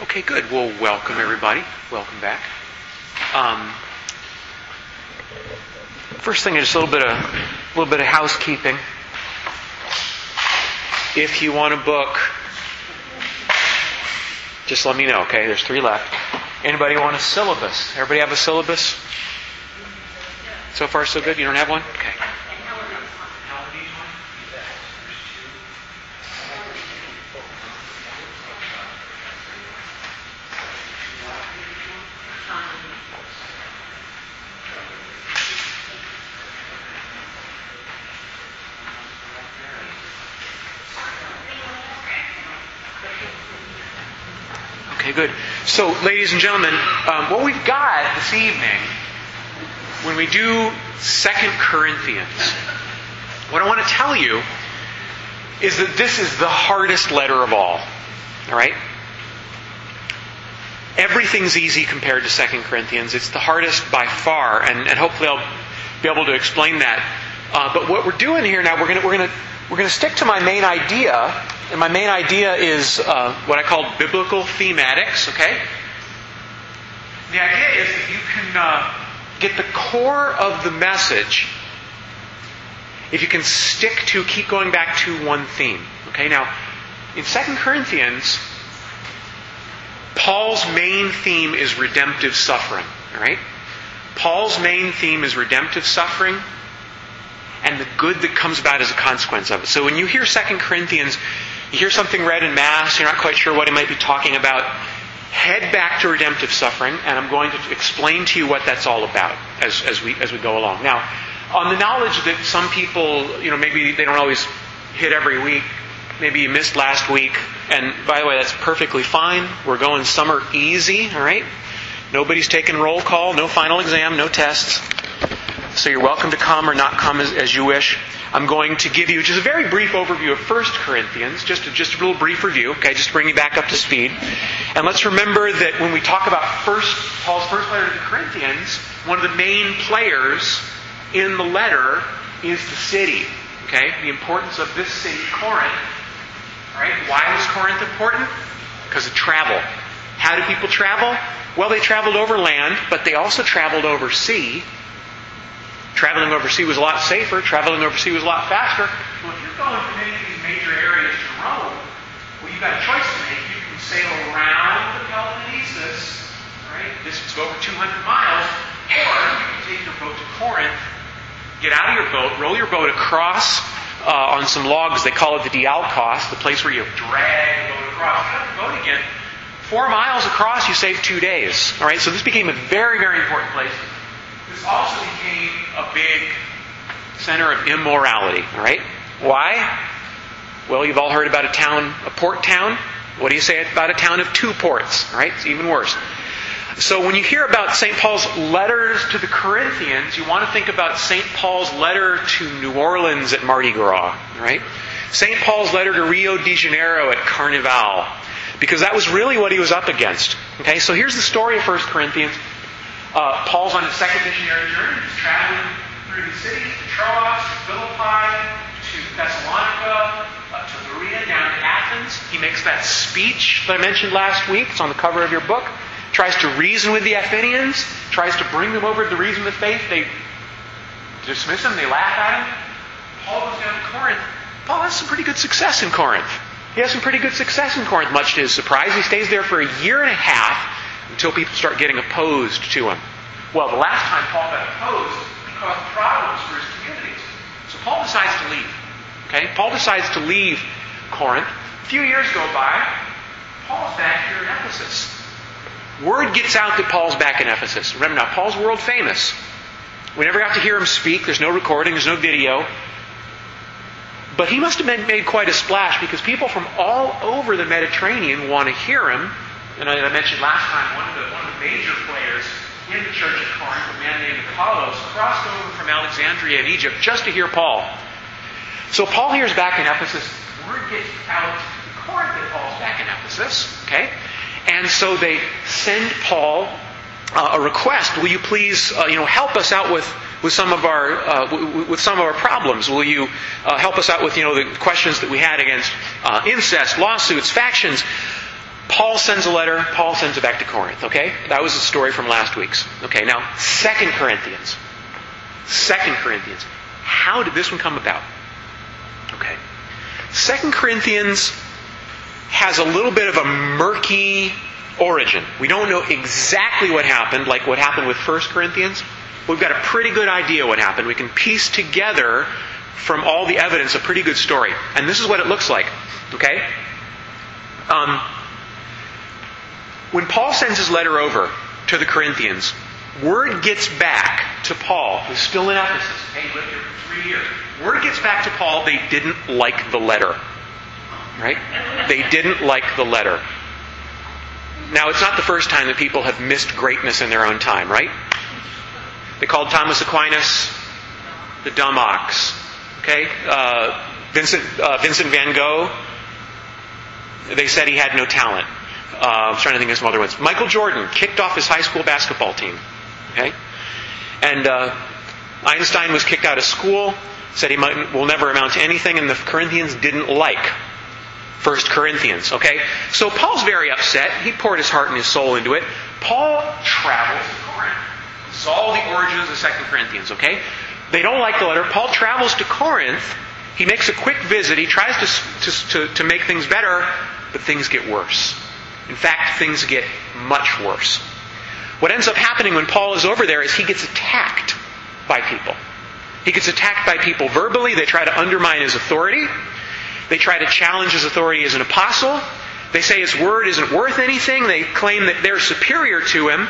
Okay, good. Well, welcome everybody. Welcome back. Um, first thing is just a little bit of a little bit of housekeeping. If you want a book, just let me know. Okay, there's three left. Anybody want a syllabus? Everybody have a syllabus? So far, so good. You don't have one? Okay. Okay, good. So, ladies and gentlemen, um, what we've got this evening, when we do Second Corinthians, what I want to tell you is that this is the hardest letter of all. All right? Everything's easy compared to Second Corinthians. It's the hardest by far, and, and hopefully I'll be able to explain that. Uh, but what we're doing here now, we're going we're to we're going to stick to my main idea, and my main idea is uh, what I call biblical thematics. Okay. The idea is that you can uh, get the core of the message if you can stick to keep going back to one theme. Okay. Now, in Second Corinthians, Paul's main theme is redemptive suffering. All right. Paul's main theme is redemptive suffering and the good that comes about as a consequence of it. So when you hear 2 Corinthians, you hear something read in Mass, you're not quite sure what it might be talking about, head back to redemptive suffering, and I'm going to explain to you what that's all about as, as, we, as we go along. Now, on the knowledge that some people, you know, maybe they don't always hit every week, maybe you missed last week, and by the way, that's perfectly fine. We're going summer easy, all right? Nobody's taking roll call, no final exam, no tests. So you're welcome to come or not come as, as, you wish. I'm going to give you just a very brief overview of 1 Corinthians, just a, just a little brief review, okay, just bring you back up to speed. And let's remember that when we talk about first Paul's first letter to the Corinthians, one of the main players in the letter is the city. Okay? The importance of this city, Corinth. Alright? Why was Corinth important? Because of travel. How do people travel? Well, they traveled overland, but they also traveled over sea. Traveling overseas was a lot safer. Traveling overseas was a lot faster. Well, if you're going from any of these major areas to Rome, well, you've got a choice to make. You can sail around the Peloponnesus, right? Distance of over 200 miles, or you can take your boat to Corinth, get out of your boat, roll your boat across uh, on some logs. They call it the Diolkos, the place where you drag the boat across. Get the boat again. Four miles across, you save two days. All right, so this became a very, very important place. This also became a big center of immorality. Right, why? Well, you've all heard about a town, a port town. What do you say about a town of two ports? Right, it's even worse. So when you hear about St. Paul's letters to the Corinthians, you want to think about St. Paul's letter to New Orleans at Mardi Gras, right? St. Paul's letter to Rio de Janeiro at Carnival. Because that was really what he was up against. Okay, so here's the story of 1 Corinthians. Uh, Paul's on his second missionary journey. He's traveling through the cities to Troas, to Philippi, to Thessalonica, uh, to Berea, down to Athens. He makes that speech that I mentioned last week. It's on the cover of your book tries to reason with the Athenians, tries to bring them over to the reason of the faith. They dismiss him, they laugh at him. Paul goes down to Corinth. Paul has some pretty good success in Corinth. He has some pretty good success in Corinth, much to his surprise. He stays there for a year and a half until people start getting opposed to him. Well, the last time Paul got opposed, he caused problems for his communities. So Paul decides to leave. Okay? Paul decides to leave Corinth. A few years go by. Paul's back here in Ephesus. Word gets out that Paul's back in Ephesus. Remember now, Paul's world famous. We never got to hear him speak. There's no recording, there's no video. But he must have made quite a splash because people from all over the Mediterranean want to hear him. And I mentioned last time, one of the, one of the major players in the church at Corinth, a man named Apollos, crossed over from Alexandria in Egypt just to hear Paul. So Paul hears back in Ephesus. Word gets out to Corinth that Paul's back in Ephesus. Okay? And so they send Paul uh, a request. Will you please, uh, you know, help us out with, with some of our uh, w- with some of our problems? Will you uh, help us out with, you know, the questions that we had against uh, incest, lawsuits, factions? Paul sends a letter, Paul sends it back to Corinth, okay? That was the story from last week's. Okay, now, Second Corinthians. Second Corinthians. How did this one come about? Okay. Second Corinthians has a little bit of a murky origin. We don't know exactly what happened, like what happened with First Corinthians. We've got a pretty good idea what happened. We can piece together from all the evidence a pretty good story. And this is what it looks like. Okay? Um, when Paul sends his letter over to the Corinthians, word gets back to Paul, who's still in Ephesus. Hey, lived here for three years. Word gets back to Paul, they didn't like the letter. Right? They didn't like the letter. Now, it's not the first time that people have missed greatness in their own time, right? They called Thomas Aquinas the dumb ox. Okay? Uh, Vincent, uh, Vincent van Gogh, they said he had no talent. Uh, I was trying to think of some other ones. Michael Jordan kicked off his high school basketball team. Okay? And uh, Einstein was kicked out of school, said he might, will never amount to anything, and the Corinthians didn't like First Corinthians. Okay? So Paul's very upset. He poured his heart and his soul into it. Paul travels to Corinth. All the origins of Second Corinthians, okay? They don't like the letter. Paul travels to Corinth. He makes a quick visit. He tries to, to, to, to make things better, but things get worse. In fact, things get much worse. What ends up happening when Paul is over there is he gets attacked by people. He gets attacked by people verbally. They try to undermine his authority. They try to challenge his authority as an apostle. They say his word isn't worth anything. They claim that they're superior to him.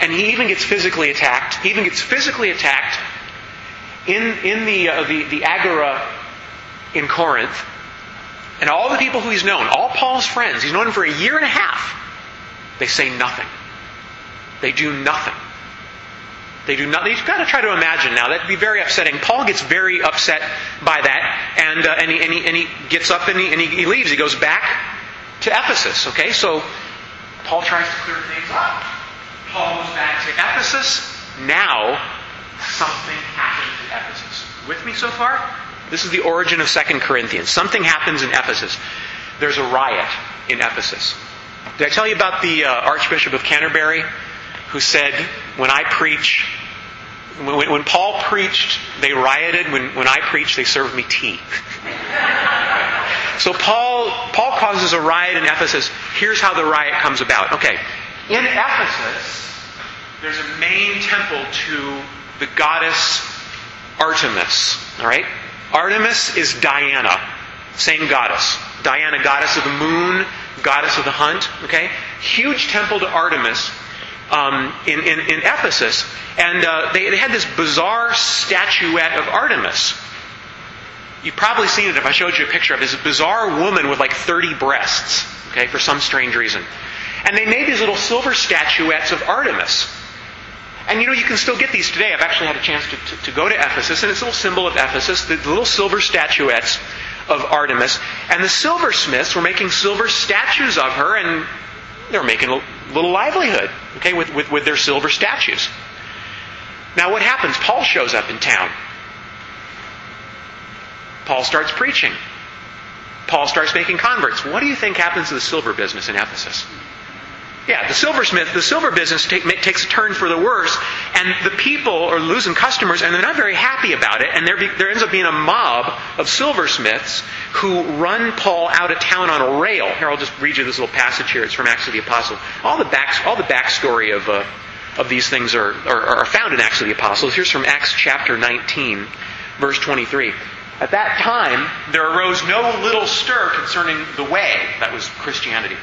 And he even gets physically attacked. He even gets physically attacked in, in the, uh, the, the Agora in Corinth. And all the people who he's known, all Paul's friends, he's known for a year and a half, they say nothing. They do nothing. They do nothing. You've got to try to imagine now. That'd be very upsetting. Paul gets very upset by that, and, uh, and, he, and, he, and he gets up and, he, and he, leaves. He goes back to Ephesus. Okay, so Paul tries to clear things up. Paul goes back to Ephesus. Now, something happens in Ephesus. With me so far? This is the origin of Second Corinthians. Something happens in Ephesus. There's a riot in Ephesus. Did I tell you about the uh, Archbishop of Canterbury who said, when I preach, when, when Paul preached, they rioted. When, when I preach, they served me tea. so Paul, Paul causes a riot in Ephesus. Here's how the riot comes about. Okay. In Ephesus, there's a main temple to the goddess Artemis. All right? Artemis is Diana. Same goddess. Diana, goddess of the moon, goddess of the hunt. Okay? Huge temple to Artemis um, in, in, in, Ephesus, and uh, they, they had this bizarre statuette of Artemis. You've probably seen it if I showed you a picture of. This bizarre woman with like 30 breasts, okay, for some strange reason. And they made these little silver statuettes of Artemis. And you know, you can still get these today. I've actually had a chance to, to, to go to Ephesus, and it's a little symbol of Ephesus, the, the little silver statuettes of Artemis. And the silversmiths were making silver statues of her, and they were making a little livelihood, okay, with, with, with their silver statues. Now, what happens? Paul shows up in town. Paul starts preaching. Paul starts making converts. What do you think happens to the silver business in Ephesus? Yeah, the silversmith, the silver business take, takes a turn for the worse, and the people are losing customers, and they're not very happy about it, and there, be, there ends up being a mob of silversmiths who run Paul out of town on a rail. Here, I'll just read you this little passage here. It's from Acts of the Apostles. All the back, all the backstory of uh, of these things are, are, are found in Acts of the Apostles. Here's from Acts chapter 19, verse 23. At that time, there arose no little stir concerning the way, that was Christianity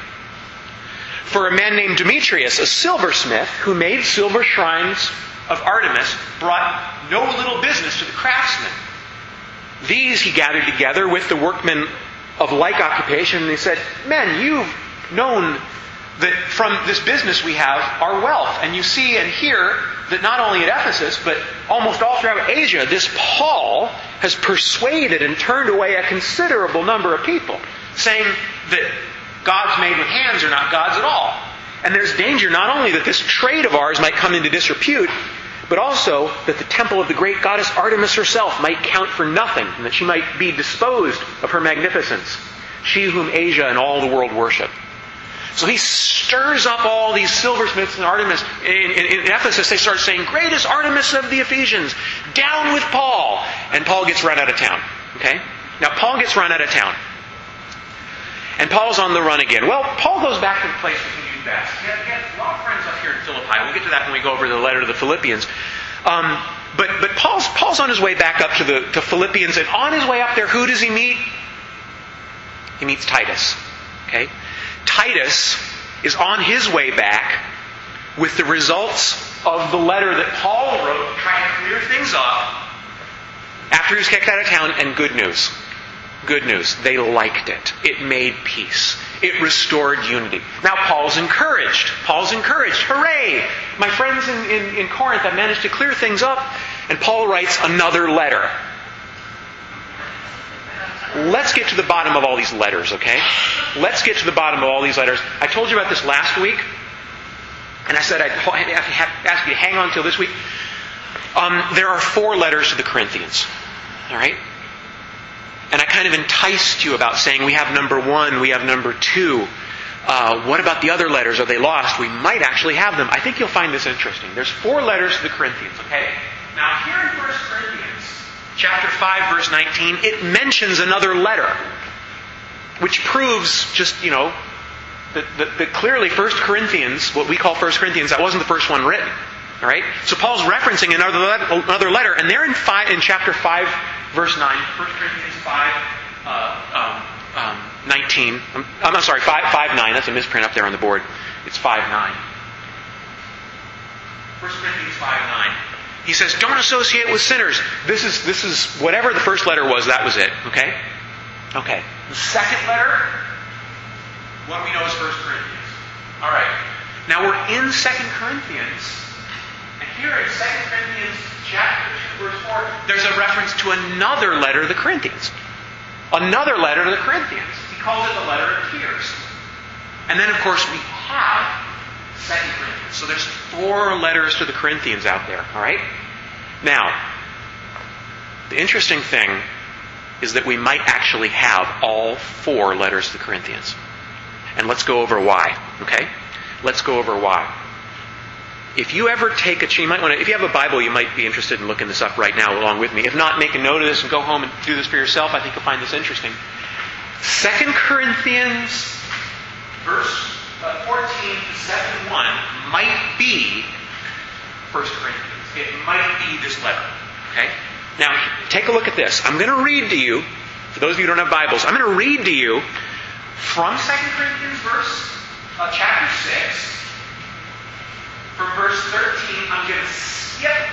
for a man named Demetrius, a silversmith, who made silver shrines of Artemis, brought no little business to the craftsmen. These he gathered together with the workmen of like occupation, and he said, Men, you've known that from this business we have our wealth. And you see and hear that not only at Ephesus, but almost all throughout Asia, this Paul has persuaded and turned away a considerable number of people, saying that gods made with hands are not gods at all. And there's danger not only that this trade of ours might come into disrepute, but also that the temple of the great goddess Artemis herself might count for nothing, and that she might be disposed of her magnificence, she whom Asia and all the world worship. So he stirs up all these silversmiths and Artemis. In, in, in, Ephesus, they start saying, Greatest Artemis of the Ephesians, down with Paul. And Paul gets run out of town. Okay? Now, Paul gets run out of town. And Paul's on the run again. Well, Paul goes back to the place that he knew best. He had, he had a lot of friends up here in Philippi. We'll get to that when we go over the letter to the Philippians. Um, but but Paul's, Paul's on his way back up to the to Philippians, and on his way up there, who does he meet? He meets Titus. Okay? Titus is on his way back with the results of the letter that Paul wrote to try to clear things up after he was kicked out of town, and good news. Good news. They liked it. It made peace. It restored unity. Now, Paul's encouraged. Paul's encouraged. Hooray! My friends in, in, in Corinth have managed to clear things up. And Paul writes another letter. Let's get to the bottom of all these letters, okay? Let's get to the bottom of all these letters. I told you about this last week, and I said I'd ask you to hang on till this week. Um, there are four letters to the Corinthians, all right? And I kind of enticed you about saying we have number one, we have number two. Uh, what about the other letters? Are they lost? We might actually have them. I think you'll find this interesting. There's four letters to the Corinthians, okay? Now, here in 1 Corinthians, chapter 5, verse 19, it mentions another letter, which proves just, you know, that, that, that clearly 1 Corinthians, what we call 1 Corinthians, that wasn't the first one written. All right? So Paul's referencing another letter, another letter and they're in, five, in chapter 5, verse 9, 1 Corinthians 5, uh, um, um, 19. I'm, I'm, sorry, 5, 5, 9. That's a misprint up there on the board. It's 5, 9. 1 Corinthians 5, 9. He says, don't associate with sinners. This is, this is, whatever the first letter was, that was it. Okay? Okay. The second letter, what we know is 1 Corinthians. All right. Now we're in 2 Corinthians. And here in 2 Corinthians chapter 2, verse 4, there's a reference to another letter to the Corinthians. Another letter to the Corinthians. He calls it the letter of tears. And then, of course, we have Second Corinthians. So there's four letters to the Corinthians out there, all right? Now, the interesting thing is that we might actually have all four letters to the Corinthians. And let's go over why, okay? Let's go over why. If you ever take a, you might want to, if you have a Bible, you might be interested in looking this up right now along with me. If not, make a note of this and go home and do this for yourself. I think you'll find this interesting. Second Corinthians, verse uh, 14 to 7 1 might be 1 Corinthians. It might be this letter. Okay? Now, take a look at this. I'm going to read to you, for those of you who don't have Bibles, I'm going to read to you from 2 Corinthians verse, uh, chapter 6, from verse 13, I'm going to skip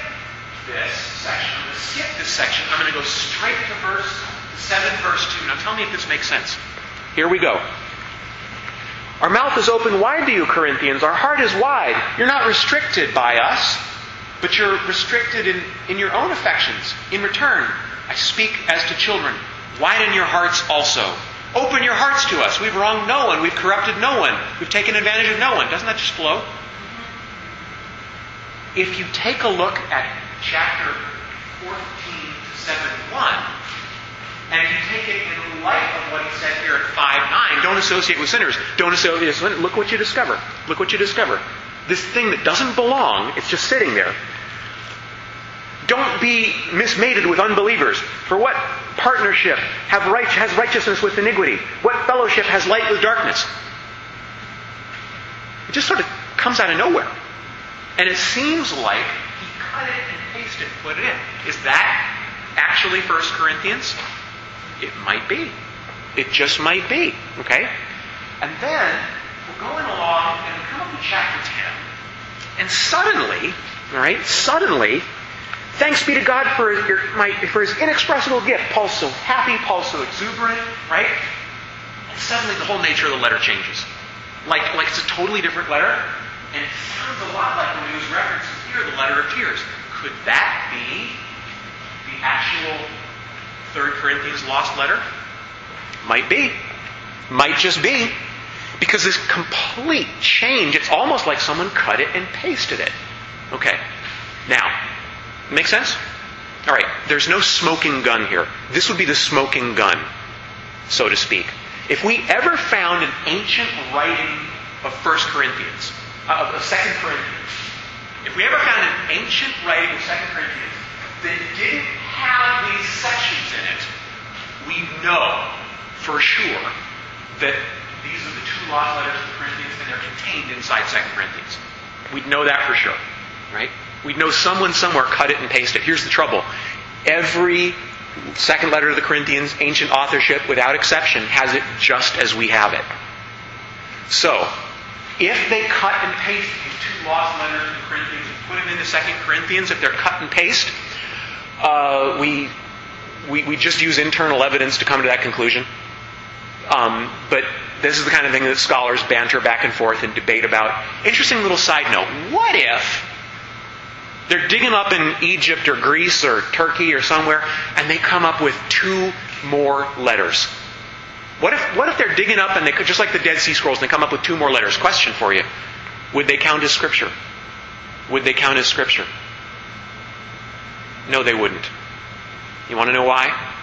this section. I'm going to skip this section. I'm going to go straight to verse 7, verse 2. Now tell me if this makes sense. Here we go. Our mouth is open wide to you, Corinthians. Our heart is wide. You're not restricted by us, but you're restricted in, in your own affections. In return, I speak as to children. Widen your hearts also. Open your hearts to us. We've wronged no one. We've corrupted no one. We've taken advantage of no one. Doesn't that just flow? If you take a look at chapter 14 to 7 1, and you take it in light of what he said here at 5 9, don't associate with sinners. Don't associate with sinners. Look what you discover. Look what you discover. This thing that doesn't belong, it's just sitting there. Don't be mismated with unbelievers. For what partnership have right, has righteousness with iniquity? What fellowship has light with darkness? It just sort of comes out of nowhere. And it seems like he cut it and pasted it, put it in. Is that actually 1 Corinthians? It might be. It just might be. Okay? And then we're going along and we come up to chapter 10. And suddenly, all right, suddenly, thanks be to God for, your, my, for his inexpressible gift. Paul's so happy, Paul's so exuberant, right? And suddenly the whole nature of the letter changes. Like, like it's a totally different letter. And it sounds a lot like when he was referencing here the letter of tears. Could that be the actual Third Corinthians lost letter? Might be. Might just be. Because this complete change, it's almost like someone cut it and pasted it. Okay. Now, make sense? All right. There's no smoking gun here. This would be the smoking gun, so to speak. If we ever found an ancient writing of 1 Corinthians, of 2 Corinthians, if we ever found an ancient writing of 2 Corinthians that didn't have these sections in it, we know for sure that these are the two lost letters of the Corinthians and they're contained inside 2 Corinthians. We'd know that for sure, right? We'd know someone somewhere cut it and pasted it. Here's the trouble. Every second letter to the Corinthians, ancient authorship, without exception, has it just as we have it. So, if they cut and paste these two lost letters to Corinthians and put them into Second Corinthians, if they're cut and paste, uh, we, we we just use internal evidence to come to that conclusion. Um, but this is the kind of thing that scholars banter back and forth and debate about. Interesting little side note. What if they're digging up in Egypt or Greece or Turkey or somewhere and they come up with two more letters? What if, what if they're digging up and they could, just like the Dead Sea Scrolls, and they come up with two more letters? Question for you. Would they count as scripture? Would they count as scripture? No, they wouldn't. You want to know why?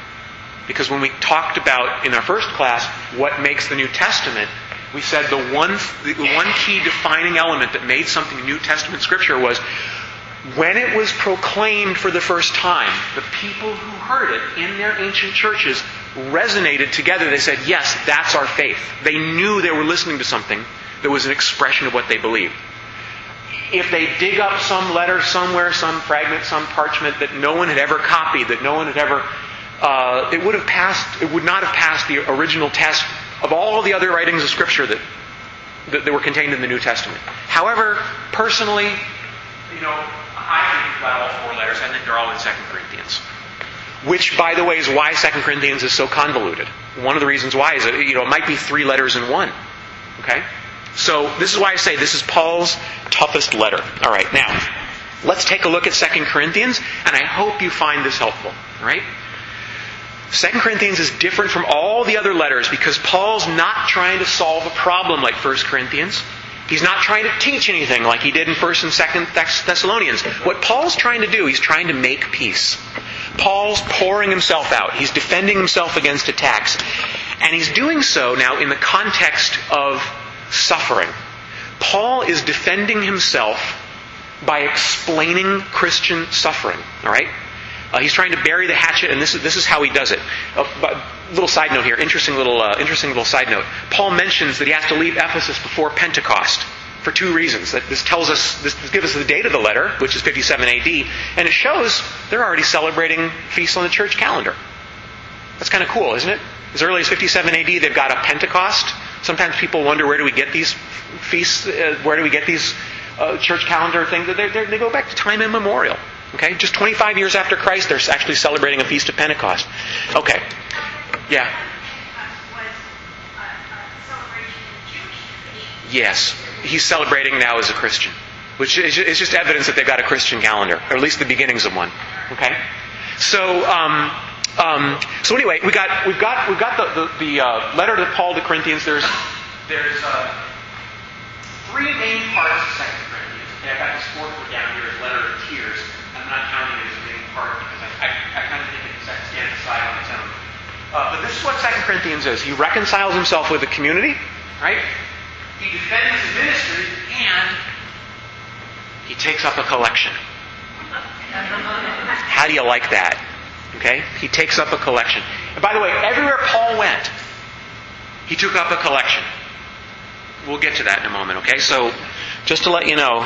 Because when we talked about in our first class what makes the New Testament, we said the one, the one key defining element that made something New Testament scripture was when it was proclaimed for the first time, the people who heard it in their ancient churches resonated together. They said, Yes, that's our faith. They knew they were listening to something that was an expression of what they believed. If they dig up some letter somewhere, some fragment, some parchment that no one had ever copied, that no one had ever, uh, it would have passed, it would not have passed the original test of all the other writings of Scripture that, that, that were contained in the New Testament. However, personally, you know, I think about all four letters. I think they're all in Second Corinthians. Which, by the way, is why Second Corinthians is so convoluted. One of the reasons why is that you know it might be three letters in one. Okay, so this is why I say this is Paul's toughest letter. All right, now let's take a look at Second Corinthians, and I hope you find this helpful. All right. Second Corinthians is different from all the other letters because Paul's not trying to solve a problem like First Corinthians. He's not trying to teach anything like he did in 1st and 2nd Thessalonians. What Paul's trying to do, he's trying to make peace. Paul's pouring himself out. He's defending himself against attacks. And he's doing so now in the context of suffering. Paul is defending himself by explaining Christian suffering. All right? Uh, he's trying to bury the hatchet, and this is, this is how he does it. Uh, little side note here, interesting little, uh, interesting little side note. Paul mentions that he has to leave Ephesus before Pentecost for two reasons. That this tells us, this gives us the date of the letter, which is 57 AD, and it shows they're already celebrating feasts on the church calendar. That's kind of cool, isn't it? As early as 57 AD, they've got a Pentecost. Sometimes people wonder where do we get these feasts? Uh, where do we get these uh, church calendar things? They're, they're, they go back to time immemorial. Okay, just 25 years after Christ, they're actually celebrating a feast of Pentecost. Okay, yeah. Yes, he's celebrating now as a Christian, which is just evidence that they've got a Christian calendar, or at least the beginnings of one. Okay, so um, um, so anyway, we got we've got we've got the the, the uh, letter to Paul to Corinthians. There's there's uh, three main parts of Second Corinthians. Okay, I've got this fourth one down here as letter of tears. I'm not counting it as a main part because I, I, I kind of think it stands aside on its own. Uh, but this is what Second Corinthians is. He reconciles himself with the community, right? He defends his ministry, and he takes up a collection. How do you like that? Okay? He takes up a collection. And by the way, everywhere Paul went, he took up a collection. We'll get to that in a moment, okay? So, just to let you know,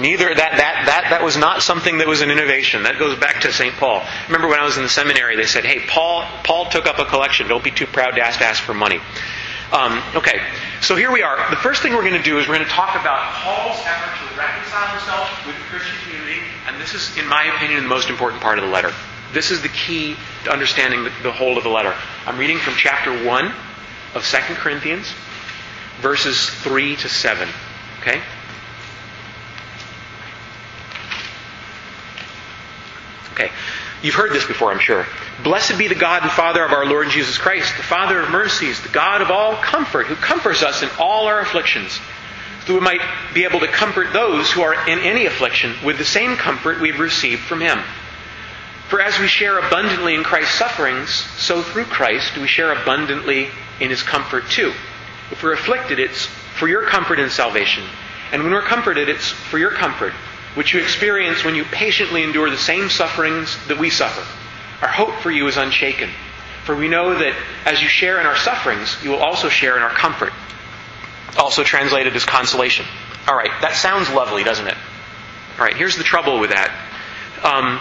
Neither that, that, that, that was not something that was an innovation. That goes back to St. Paul. Remember when I was in the seminary, they said, hey, Paul, Paul took up a collection. Don't be too proud to ask, to ask for money. Um, okay, so here we are. The first thing we're going to do is we're going to talk about Paul's effort to reconcile himself with the Christian community, and this is, in my opinion, the most important part of the letter. This is the key to understanding the, the whole of the letter. I'm reading from chapter 1 of 2 Corinthians, verses 3 to 7. Okay? Okay. You've heard this before, I'm sure. Blessed be the God and Father of our Lord Jesus Christ, the Father of mercies, the God of all comfort, who comforts us in all our afflictions, so we might be able to comfort those who are in any affliction with the same comfort we've received from Him. For as we share abundantly in Christ's sufferings, so through Christ do we share abundantly in His comfort too. If we're afflicted, it's for your comfort and salvation. And when we're comforted, it's for your comfort, which you experience when you patiently endure the same sufferings that we suffer. Our hope for you is unshaken, for we know that as you share in our sufferings, you will also share in our comfort. Also translated as consolation. All right, that sounds lovely, doesn't it? All right, here's the trouble with that. Um,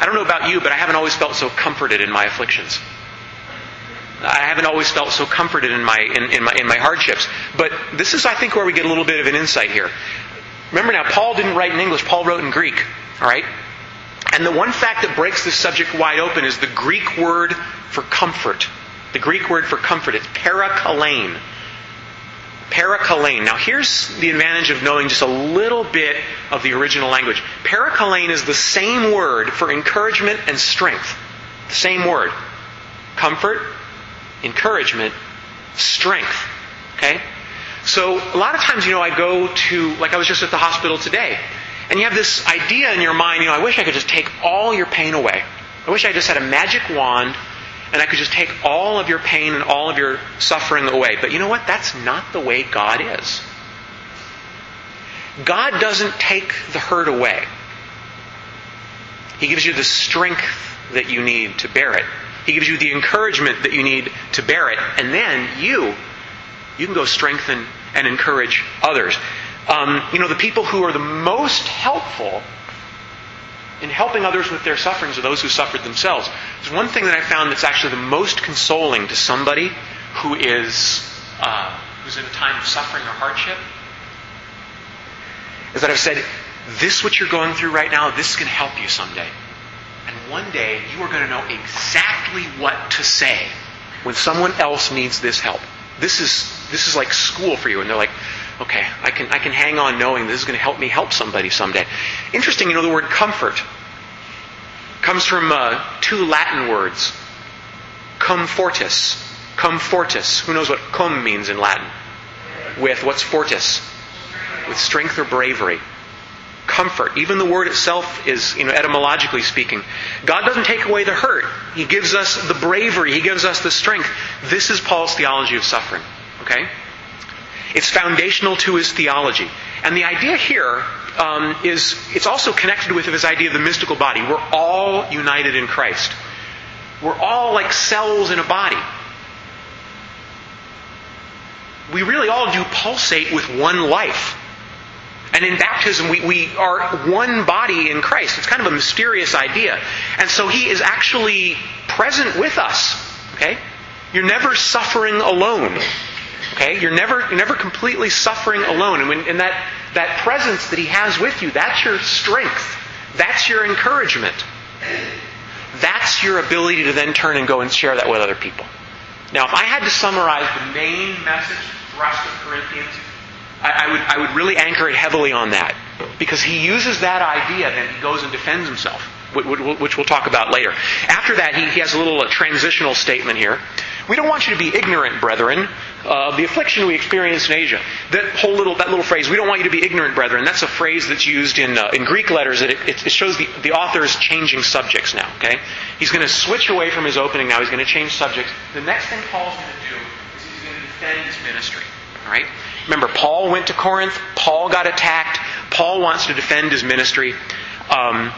I don't know about you, but I haven't always felt so comforted in my afflictions. I haven't always felt so comforted in my, in, in, my, in my hardships. But this is, I think, where we get a little bit of an insight here. Remember now, Paul didn't write in English, Paul wrote in Greek. All right? And the one fact that breaks this subject wide open is the Greek word for comfort. The Greek word for comfort. It's parakalein. Parakalein. Now here's the advantage of knowing just a little bit of the original language. Parakalein is the same word for encouragement and strength. The same word. Comfort, encouragement, strength. Okay? So a lot of times, you know, I go to, like I was just at the hospital today, and you have this idea in your mind, you know, I wish I could just take all your pain away. I wish I just had a magic wand and I could just take all of your pain and all of your suffering away. But you know what? That's not the way God is. God doesn't take the hurt away. He gives you the strength that you need to bear it. He gives you the encouragement that you need to bear it. And then you, you can go strengthen and encourage others. Um, you know, the people who are the most helpful in helping others with their sufferings are those who suffered themselves. There's one thing that I found that's actually the most consoling to somebody who is uh, who's in a time of suffering or hardship is that I've said, this what you're going through right now, this can help you someday. And one day you are going to know exactly what to say when someone else needs this help. This is this is like school for you, and they're like, okay, I can, I can hang on knowing this is going to help me help somebody someday. Interesting, you know, the word comfort comes from uh, two Latin words. Cum fortis. Who knows what cum means in Latin? With what's fortis? With strength or bravery. Comfort. Even the word itself is, you know, etymologically speaking. God doesn't take away the hurt. He gives us the bravery. He gives us the strength. This is Paul's theology of suffering. Okay? It's foundational to his theology. And the idea here um, is it's also connected with his idea of the mystical body. We're all united in Christ. We're all like cells in a body. We really all do pulsate with one life. And in baptism, we, we are one body in Christ. It's kind of a mysterious idea. And so he is actually present with us. Okay? You're never suffering alone. Okay? You're never, you're never completely suffering alone. And, when, and that, that presence that He has with you, that's your strength. That's your encouragement. That's your ability to then turn and go and share that with other people. Now, if I had to summarize the main message, thrust of Corinthians, I, I, would, I would really anchor it heavily on that. Because he uses that idea, then he goes and defends himself, which we'll talk about later. After that, he, has a little transitional statement here. We don't want you to be ignorant, brethren, of the affliction we experienced in Asia. That whole little that little phrase, "We don't want you to be ignorant, brethren." That's a phrase that's used in uh, in Greek letters. That it, it, shows the the author is changing subjects now. Okay, he's going to switch away from his opening now. He's going to change subjects. The next thing Paul's going to do is he's going to defend his ministry. All right. Remember, Paul went to Corinth. Paul got attacked. Paul wants to defend his ministry. Um,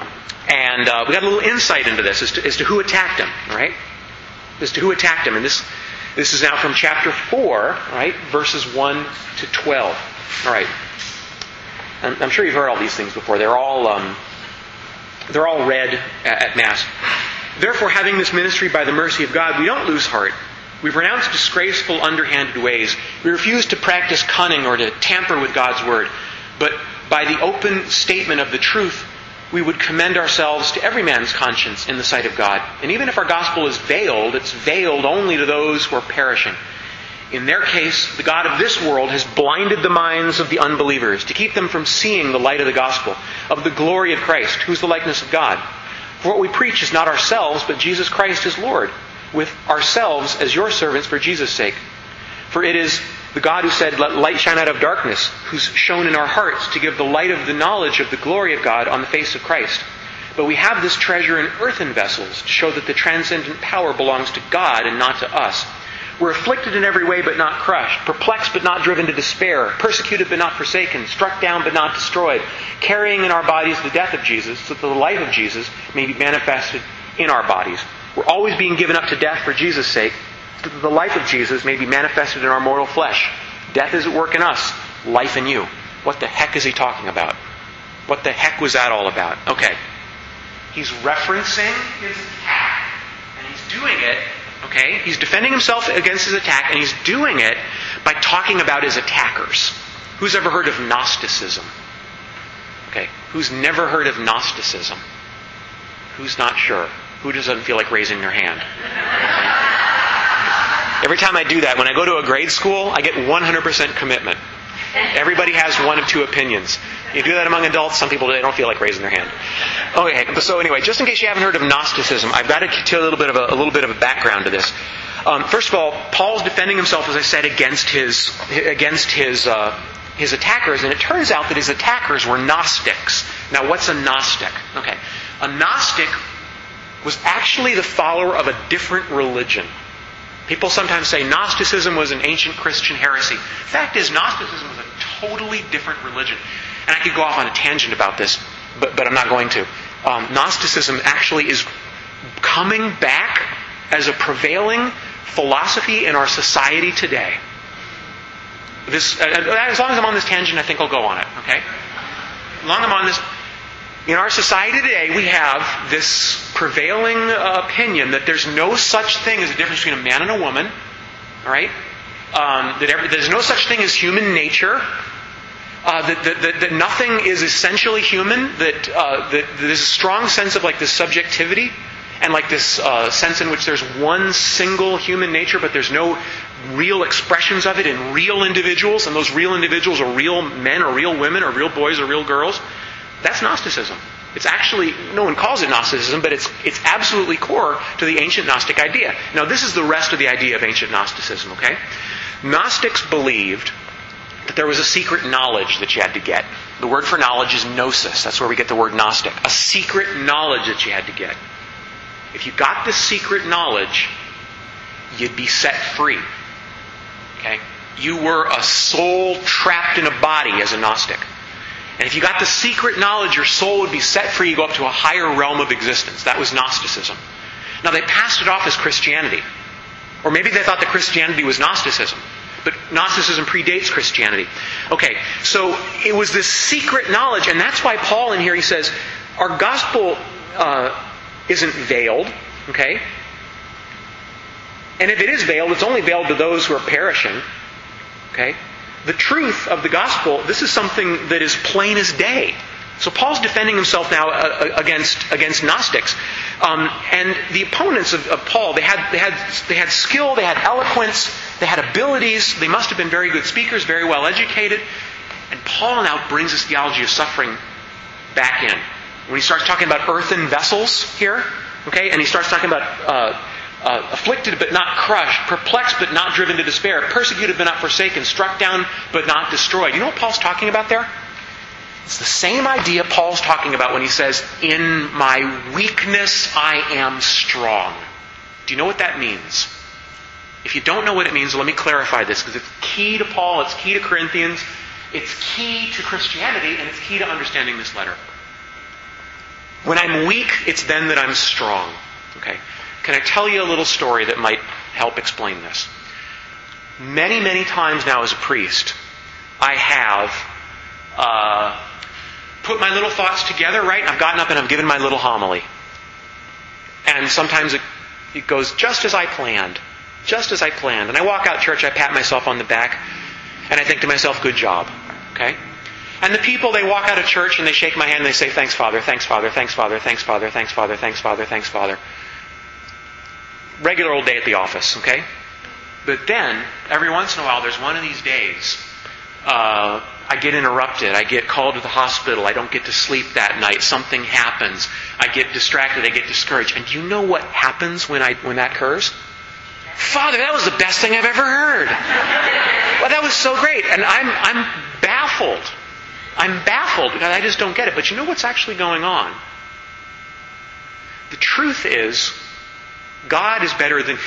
and uh, we got a little insight into this as to, as to who attacked him. right? as to who attacked him. And this, this is now from chapter 4, right, verses 1 to 12. All right. I'm, I'm sure you've heard all these things before. They're all, um, they're all read at, at Mass. Therefore, having this ministry by the mercy of God, we don't lose heart. We renounce disgraceful, underhanded ways. We refuse to practice cunning or to tamper with God's word. But by the open statement of the truth, we would commend ourselves to every man's conscience in the sight of God. And even if our gospel is veiled, it's veiled only to those who are perishing. In their case, the God of this world has blinded the minds of the unbelievers to keep them from seeing the light of the gospel, of the glory of Christ, who's the likeness of God. For what we preach is not ourselves, but Jesus Christ as Lord, with ourselves as your servants for Jesus' sake. For it is the God who said, Let light shine out of darkness, who's shown in our hearts to give the light of the knowledge of the glory of God on the face of Christ. But we have this treasure in earthen vessels to show that the transcendent power belongs to God and not to us. We're afflicted in every way but not crushed, perplexed but not driven to despair, persecuted but not forsaken, struck down but not destroyed, carrying in our bodies the death of Jesus, so that the life of Jesus may be manifested in our bodies. We're always being given up to death for Jesus' sake, so that the life of Jesus may be manifested in our mortal flesh. Death is at work in us, life in you. What the heck is he talking about? What the heck was that all about? Okay. He's referencing his attack, and he's doing it Okay? He's defending himself against his attack, and he's doing it by talking about his attackers. Who's ever heard of Gnosticism? Okay. Who's never heard of Gnosticism? Who's not sure? Who doesn't feel like raising their hand? Every time I do that, when I go to a grade school, I get 100% commitment. Everybody has one of two opinions. You do that among adults, some people they don't feel like raising their hand. Okay, so anyway, just in case you haven't heard of Gnosticism, I've got to tell a little bit of a, a little bit of a background to this. Um, first of all, Paul's defending himself, as I said, against his against his uh, his attackers, and it turns out that his attackers were Gnostics. Now, what's a Gnostic? Okay, a Gnostic was actually the follower of a different religion. People sometimes say Gnosticism was an ancient Christian heresy. Fact is, Gnosticism was a totally different religion. And I could go off on a tangent about this, but, but I'm not going to. Um, Gnosticism actually is coming back as a prevailing philosophy in our society today. This, uh, as long as I'm on this tangent, I think I'll go on it. Okay? Long I'm on this, in our society today, we have this prevailing uh, opinion that there's no such thing as a difference between a man and a woman. All right? Um, that every, there's no such thing as human nature. Uh, that, that, that, that, nothing is essentially human. That, uh, that there's a strong sense of like this subjectivity and like this uh, sense in which there's one single human nature, but there's no real expressions of it in real individuals, and those real individuals are real men or real women or real boys or real girls. That's Gnosticism. It's actually, no one calls it Gnosticism, but it's, it's absolutely core to the ancient Gnostic idea. Now, this is the rest of the idea of ancient Gnosticism, okay? Gnostics believed that there was a secret knowledge that you had to get. The word for knowledge is gnosis. That's where we get the word Gnostic. A secret knowledge that you had to get. If you got this secret knowledge, you'd be set free. Okay? You were a soul trapped in a body as a Gnostic. And if you got the secret knowledge, your soul would be set free. You go up to a higher realm of existence. That was Gnosticism. Now they passed it off as Christianity. Or maybe they thought that Christianity was Gnosticism. But Gnosticism predates Christianity. Okay, so it was this secret knowledge, and that's why Paul in here he says, our gospel uh, isn't veiled, okay? And if it is veiled, it's only veiled to those who are perishing, okay? The truth of the gospel, this is something that is plain as day. So Paul's defending himself now uh, uh, against against Gnostics, um, and the opponents of, of, Paul. They had they had they had skill, they had eloquence, they had abilities. They must have been very good speakers, very well educated. And Paul now brings this theology of suffering back in when he starts talking about earthen vessels here. Okay, and he starts talking about uh, uh, afflicted but not crushed, perplexed but not driven to despair, persecuted but not forsaken, struck down but not destroyed. You know what Paul's talking about there? It's the same idea Paul's talking about when he says, In my weakness I am strong. Do you know what that means? If you don't know what it means, let me clarify this because it's key to Paul, it's key to Corinthians, it's key to Christianity, and it's key to understanding this letter. When I'm weak, it's then that I'm strong. Okay? Can I tell you a little story that might help explain this? Many, many times now as a priest, I have uh, put my little thoughts together, right? I've gotten up and I've given my little homily. And sometimes it, it goes just as I planned. Just as I planned. And I walk out church, I pat myself on the back, and I think to myself, good job. Okay? And the people, they walk out of church and they shake my hand and they say, thanks, Father, thanks, Father, thanks, Father, thanks, Father, thanks, Father, thanks, Father, thanks, Father regular old day at the office, okay? But then, every once in a while, there's one of these days. Uh, I get interrupted. I get called to the hospital. I don't get to sleep that night. Something happens. I get distracted. I get discouraged. And do you know what happens when I when that occurs? Father, that was the best thing I've ever heard. well, that was so great, and I'm I'm baffled. I'm baffled because I just don't get it. But you know what's actually going on? The truth is, God is better than,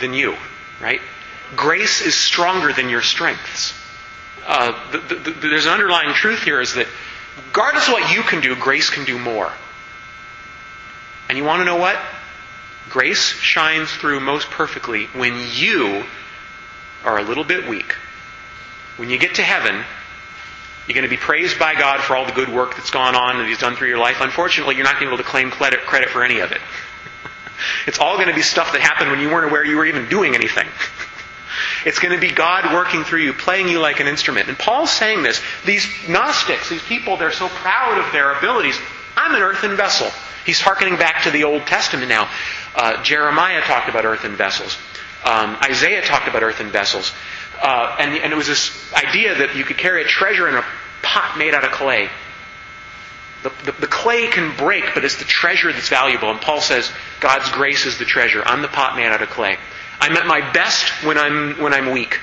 than you, right? grace is stronger than your strengths. Uh, the, the, the, there's an underlying truth here is that regardless of what you can do, grace can do more. And you want to know what? Grace shines through most perfectly when you are a little bit weak. When you get to heaven, you're going to be praised by God for all the good work that's gone on and He's done through your life. Unfortunately, you're not going to be able to claim credit, credit for any of it. It's all going to be stuff that happened when you weren't aware you were even doing anything. It's going to be God working through you, playing you like an instrument. And Paul's saying this. These Gnostics, these people, they're so proud of their abilities. I'm an earthen vessel. He's hearkening back to the Old Testament now. Uh, Jeremiah talked about earthen vessels. Um, Isaiah talked about earthen vessels. Uh, and, and it was this idea that you could carry a treasure in a pot made out of clay. The, the, the, clay can break, but it's the treasure that's valuable. And Paul says, God's grace is the treasure. I'm the pot man out of clay. I'm at my best when I'm, when I'm weak.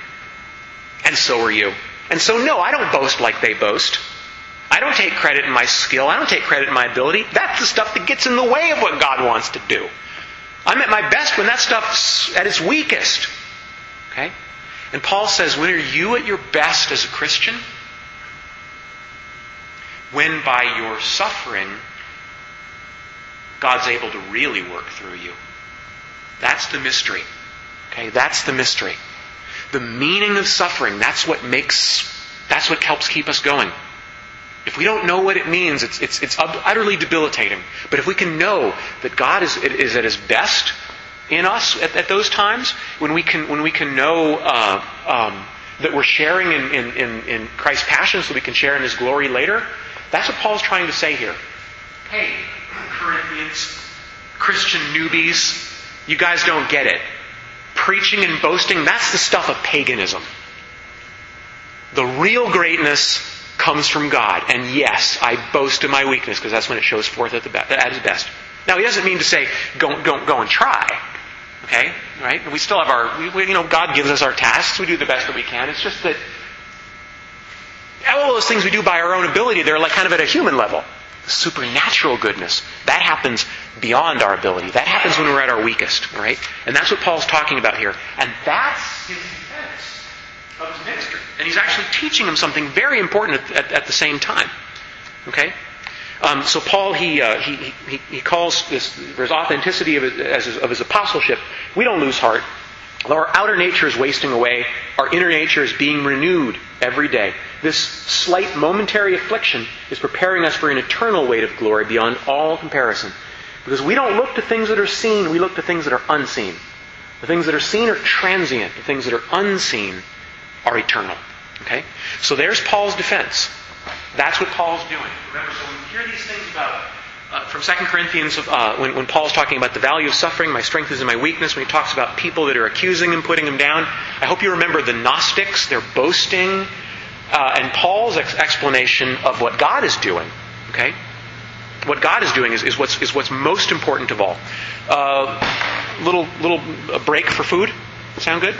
And so are you. And so, no, I don't boast like they boast. I don't take credit in my skill. I don't take credit in my ability. That's the stuff that gets in the way of what God wants to do. I'm at my best when that stuff's at its weakest. Okay? And Paul says, when are you at your best as a Christian? When by your suffering, God's able to really work through you. That's the mystery. Okay, that's the mystery. The meaning of suffering, that's what makes, that's what helps keep us going. If we don't know what it means, it's, it's, it's utterly debilitating. But if we can know that God is, is at his best in us at, at those times, when we can, when we can know uh, um, that we're sharing in, in, in, in Christ's passion so we can share in his glory later, that's what Paul's trying to say here. Hey, Corinthians, Christian newbies, you guys don't get it preaching and boasting, that's the stuff of paganism. The real greatness comes from God. And yes, I boast in my weakness because that's when it shows forth at, the be- at its best. Now, he doesn't mean to say, don't, don't go and try. Okay? Right? We still have our, we, you know, God gives us our tasks. We do the best that we can. It's just that all those things we do by our own ability, they're like kind of at a human level supernatural goodness. That happens beyond our ability. That happens when we're at our weakest, right? And that's what Paul's talking about here. And that's his defense of his ministry. And he's actually teaching him something very important at, at, at the same time. Okay? Um, so Paul, he, uh, he, he, he calls this, there's authenticity of his, of his apostleship. We don't lose heart. Our outer nature is wasting away. Our inner nature is being renewed every day. This slight momentary affliction is preparing us for an eternal weight of glory beyond all comparison. Because we don't look to things that are seen, we look to things that are unseen. The things that are seen are transient. The things that are unseen are eternal. Okay? So there's Paul's defense. That's what Paul's doing. Remember, so when you hear these things about uh, from 2 Corinthians, uh, when, when Paul's talking about the value of suffering, my strength is in my weakness, when he talks about people that are accusing him, putting him down, I hope you remember the Gnostics, they're boasting, uh, and Paul's ex- explanation of what God is doing. Okay? What God is doing is, is, what's, is what's most important of all. Uh, little little break for food. Sound good?